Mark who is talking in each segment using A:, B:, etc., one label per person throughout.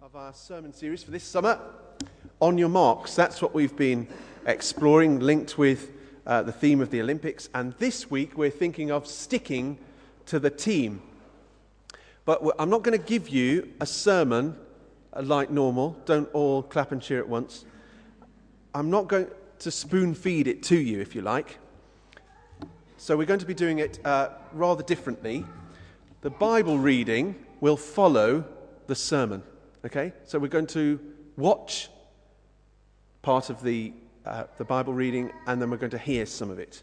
A: of our sermon series for this summer. On your marks, that's what we've been exploring, linked with uh, the theme of the Olympics. And this week we're thinking of sticking to the team. But I'm not going to give you a sermon uh, like normal. Don't all clap and cheer at once. I'm not going to spoon feed it to you, if you like. So we're going to be doing it uh, rather differently. The Bible reading will follow the sermon. Okay? So we're going to watch part of the, uh, the Bible reading and then we're going to hear some of it.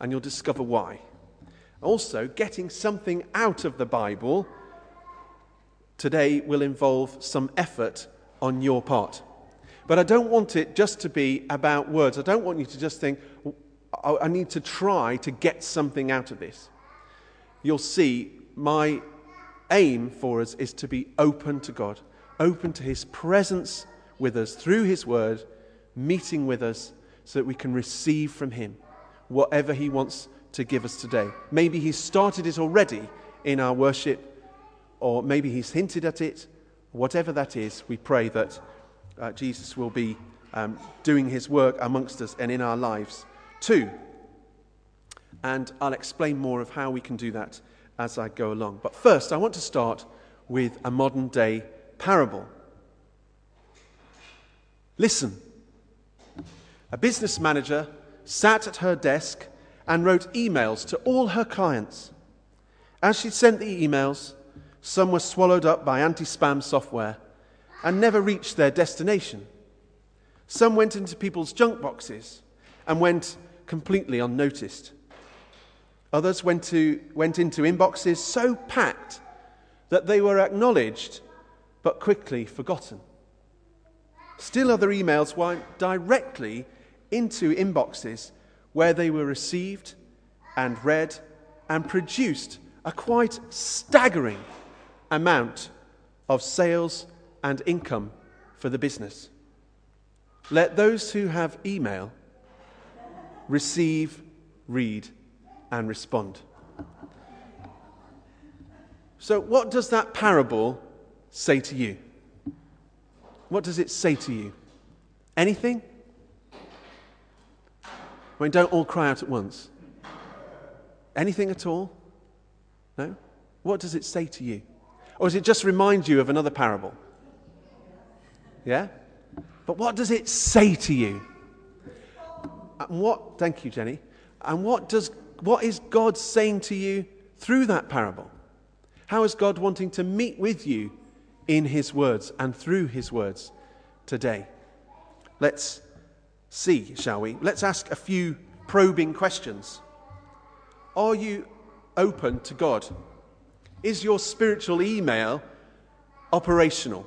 A: And you'll discover why. Also, getting something out of the Bible today will involve some effort on your part. But I don't want it just to be about words. I don't want you to just think, I need to try to get something out of this. You'll see my aim for us is to be open to God, open to His presence with us through His Word, meeting with us so that we can receive from Him whatever He wants to give us today. Maybe He's started it already in our worship, or maybe He's hinted at it. Whatever that is, we pray that uh, Jesus will be um, doing His work amongst us and in our lives too. And I'll explain more of how we can do that as I go along. But first, I want to start with a modern day parable. Listen. A business manager sat at her desk and wrote emails to all her clients. As she sent the emails, some were swallowed up by anti spam software and never reached their destination. Some went into people's junk boxes and went completely unnoticed. Others went, to, went into inboxes so packed that they were acknowledged but quickly forgotten. Still, other emails went directly into inboxes where they were received and read and produced a quite staggering amount of sales and income for the business. Let those who have email receive, read, and respond. So, what does that parable say to you? What does it say to you? Anything? I mean, don't all cry out at once. Anything at all? No? What does it say to you? Or does it just remind you of another parable? Yeah? But what does it say to you? And what, thank you, Jenny. And what does what is God saying to you through that parable? How is God wanting to meet with you in His words and through His words today? Let's see, shall we? Let's ask a few probing questions. Are you open to God? Is your spiritual email operational?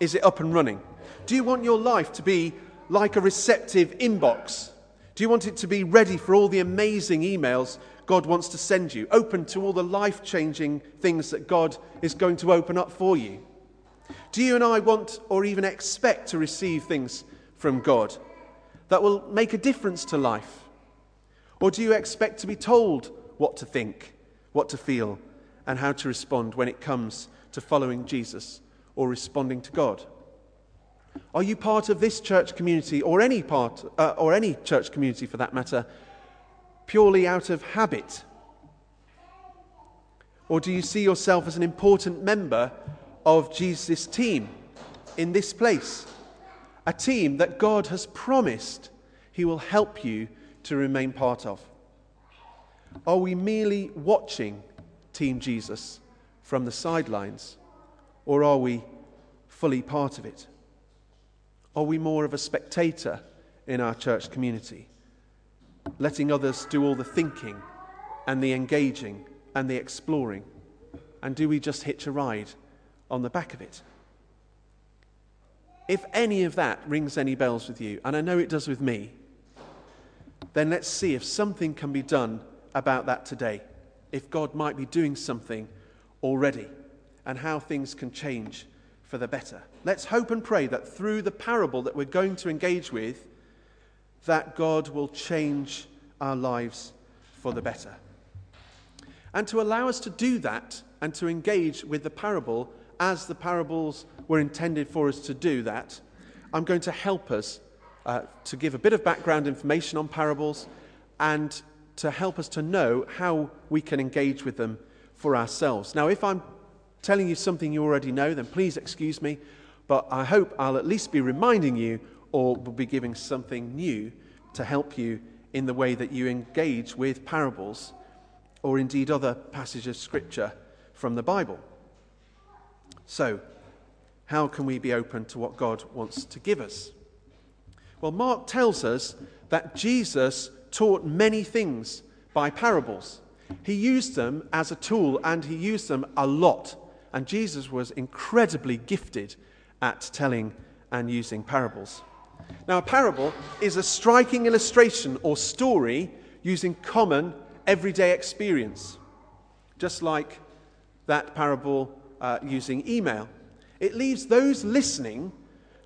A: Is it up and running? Do you want your life to be like a receptive inbox do you want it to be ready for all the amazing emails God wants to send you, open to all the life changing things that God is going to open up for you? Do you and I want or even expect to receive things from God that will make a difference to life? Or do you expect to be told what to think, what to feel, and how to respond when it comes to following Jesus or responding to God? Are you part of this church community or any part, uh, or any church community for that matter, purely out of habit? Or do you see yourself as an important member of Jesus' team in this place? A team that God has promised He will help you to remain part of? Are we merely watching Team Jesus from the sidelines, or are we fully part of it? Are we more of a spectator in our church community, letting others do all the thinking and the engaging and the exploring? And do we just hitch a ride on the back of it? If any of that rings any bells with you, and I know it does with me, then let's see if something can be done about that today. If God might be doing something already, and how things can change for the better. Let's hope and pray that through the parable that we're going to engage with, that God will change our lives for the better. And to allow us to do that and to engage with the parable as the parables were intended for us to do that, I'm going to help us uh, to give a bit of background information on parables and to help us to know how we can engage with them for ourselves. Now, if I'm telling you something you already know, then please excuse me, but I hope I'll at least be reminding you or will be giving something new to help you in the way that you engage with parables or indeed other passages of Scripture from the Bible. So, how can we be open to what God wants to give us? Well, Mark tells us that Jesus taught many things by parables. He used them as a tool and he used them a lot. And Jesus was incredibly gifted at telling and using parables. Now, a parable is a striking illustration or story using common everyday experience, just like that parable uh, using email. It leaves those listening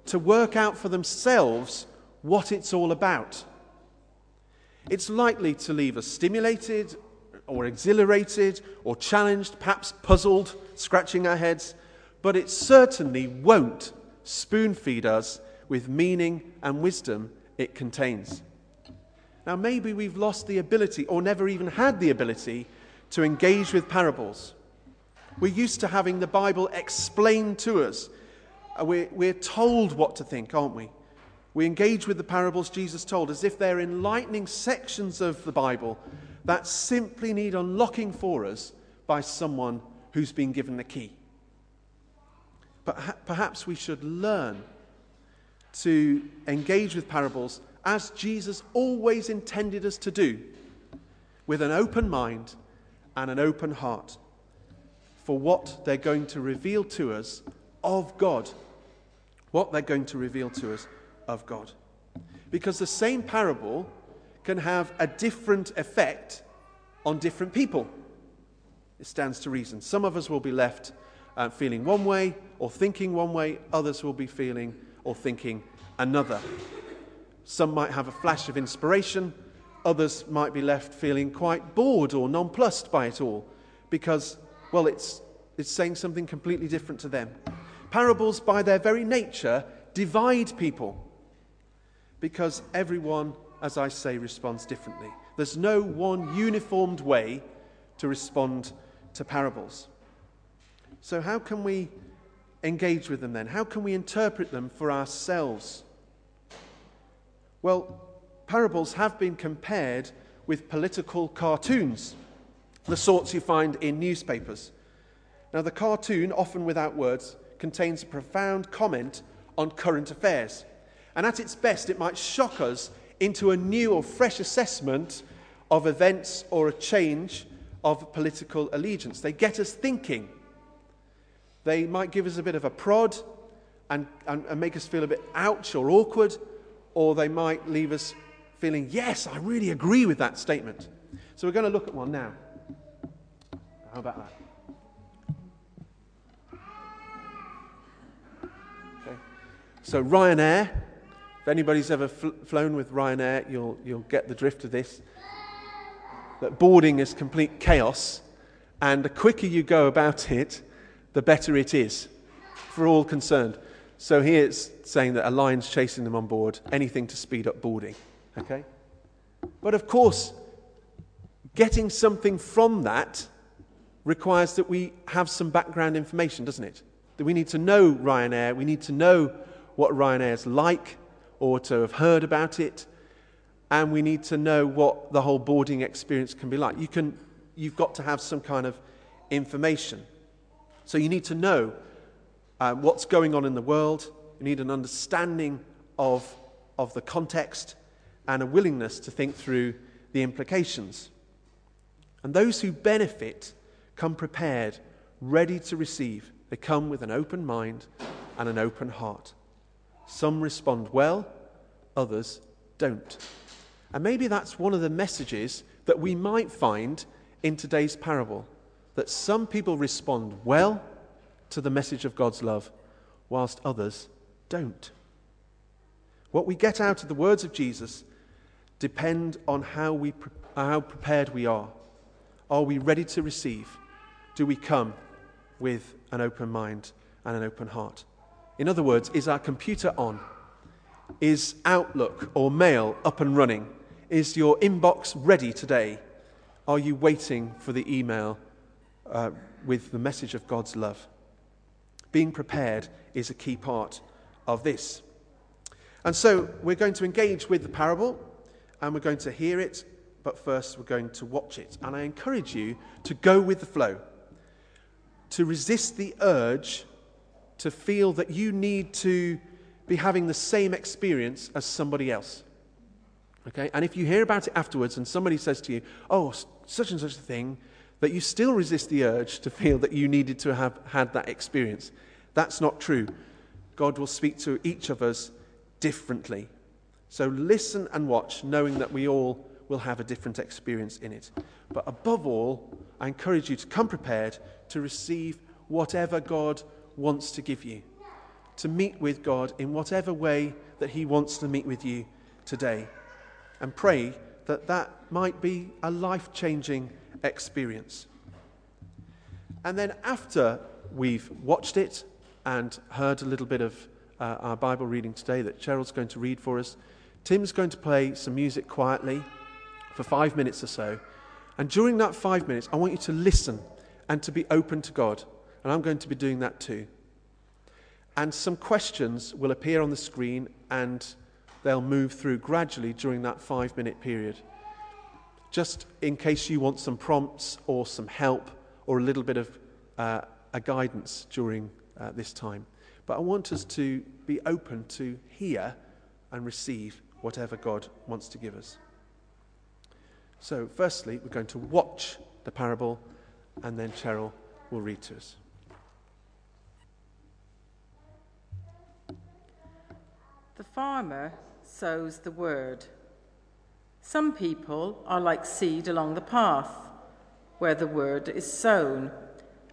A: to work out for themselves what it's all about. It's likely to leave us stimulated or exhilarated or challenged, perhaps puzzled, scratching our heads, but it certainly won't spoon feed us with meaning and wisdom it contains. Now, maybe we've lost the ability or never even had the ability to engage with parables. We're used to having the Bible explained to us. Uh, we're, we're told what to think, aren't we? We engage with the parables Jesus told as if they're enlightening sections of the Bible that simply need unlocking for us by someone who's been given the key. But perhaps we should learn to engage with parables as Jesus always intended us to do, with an open mind and an open heart for what they're going to reveal to us of God. What they're going to reveal to us of God. Because the same parable can have a different effect on different people. It stands to reason. Some of us will be left uh, feeling one way or thinking one way, others will be feeling or thinking another. Some might have a flash of inspiration, others might be left feeling quite bored or nonplussed by it all because, well, it's, it's saying something completely different to them. Parables, by their very nature, divide people because everyone, as I say, responds differently. There's no one uniformed way to respond to parables. So, how can we engage with them then? How can we interpret them for ourselves? Well, parables have been compared with political cartoons, the sorts you find in newspapers. Now, the cartoon, often without words, contains a profound comment on current affairs. And at its best, it might shock us into a new or fresh assessment of events or a change of political allegiance. They get us thinking. They might give us a bit of a prod and, and, and make us feel a bit ouch or awkward, or they might leave us feeling, yes, I really agree with that statement. So we're going to look at one now. How about that? Okay. So, Ryanair. If anybody's ever fl- flown with Ryanair, you'll, you'll get the drift of this. That boarding is complete chaos, and the quicker you go about it, the better it is for all concerned. So here it's saying that a lion's chasing them on board, anything to speed up boarding. Okay? But of course, getting something from that requires that we have some background information, doesn't it? That we need to know Ryanair, we need to know what Ryanair is like, or to have heard about it, and we need to know what the whole boarding experience can be like. You can, you've got to have some kind of information. So you need to know um, what's going on in the world. You need an understanding of, of the context and a willingness to think through the implications. And those who benefit come prepared, ready to receive. They come with an open mind and an open heart. Some respond well, others don't. And maybe that's one of the messages that we might find in today's parable that some people respond well to the message of God's love, whilst others don't. What we get out of the words of Jesus depend on how, we, how prepared we are. Are we ready to receive? Do we come with an open mind and an open heart? In other words, is our computer on? Is Outlook or Mail up and running? Is your inbox ready today? Are you waiting for the email uh, with the message of God's love? Being prepared is a key part of this. And so we're going to engage with the parable and we're going to hear it, but first we're going to watch it. And I encourage you to go with the flow, to resist the urge to feel that you need to be having the same experience as somebody else. Okay? And if you hear about it afterwards and somebody says to you, oh, such and such a thing, that you still resist the urge to feel that you needed to have had that experience. That's not true. God will speak to each of us differently. So listen and watch, knowing that we all will have a different experience in it. But above all, I encourage you to come prepared to receive whatever God wants to give you, to meet with God in whatever way that He wants to meet with you today. And pray that that might be a life changing experience. And then after we've watched it and heard a little bit of uh, our Bible reading today that Cheryl's going to read for us, Tim's going to play some music quietly for five minutes or so. And during that five minutes, I want you to listen and to be open to God. And I'm going to be doing that too. And some questions will appear on the screen and they'll move through gradually during that five minute period. Just in case you want some prompts or some help or a little bit of uh, a guidance during uh, this time. But I want us to be open to hear and receive whatever God wants to give us. So, firstly, we're going to watch the parable, and then Cheryl will read to us.
B: The farmer sows the word. Some people are like seed along the path, where the word is sown.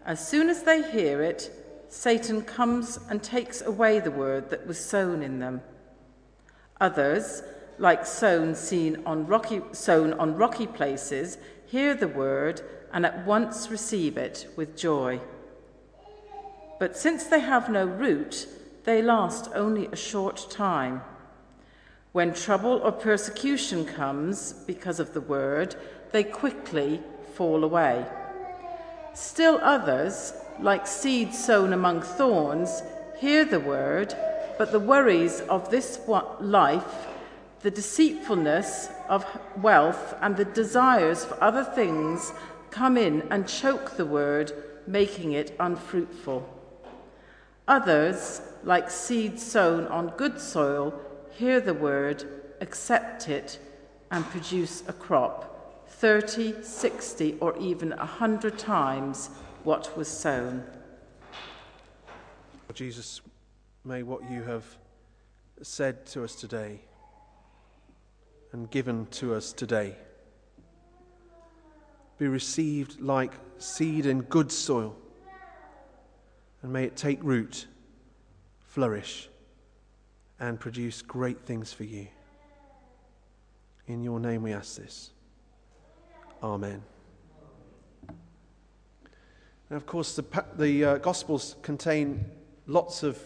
B: As soon as they hear it, Satan comes and takes away the word that was sown in them. Others, like sown seen on rocky, sown on rocky places, hear the word and at once receive it with joy. But since they have no root, they last only a short time. When trouble or persecution comes because of the word, they quickly fall away. Still others, like seeds sown among thorns, hear the word, but the worries of this life, the deceitfulness of wealth, and the desires for other things come in and choke the word, making it unfruitful. Others, like seeds sown on good soil, hear the word, accept it, and produce a crop 30, 60, or even 100 times what was sown.
A: Jesus, may what you have said to us today and given to us today be received like seed in good soil, and may it take root, flourish, and produce great things for you. In your name we ask this. Amen. And of course, the, the uh, Gospels contain lots of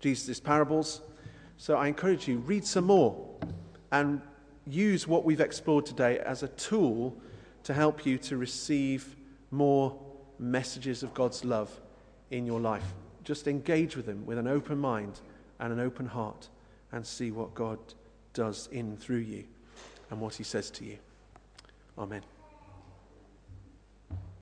A: Jesus' parables. So I encourage you, read some more and use what we've explored today as a tool to help you to receive more messages of God's love in your life. Just engage with them with an open mind and an open heart and see what God does in through you and what he says to you. Amen.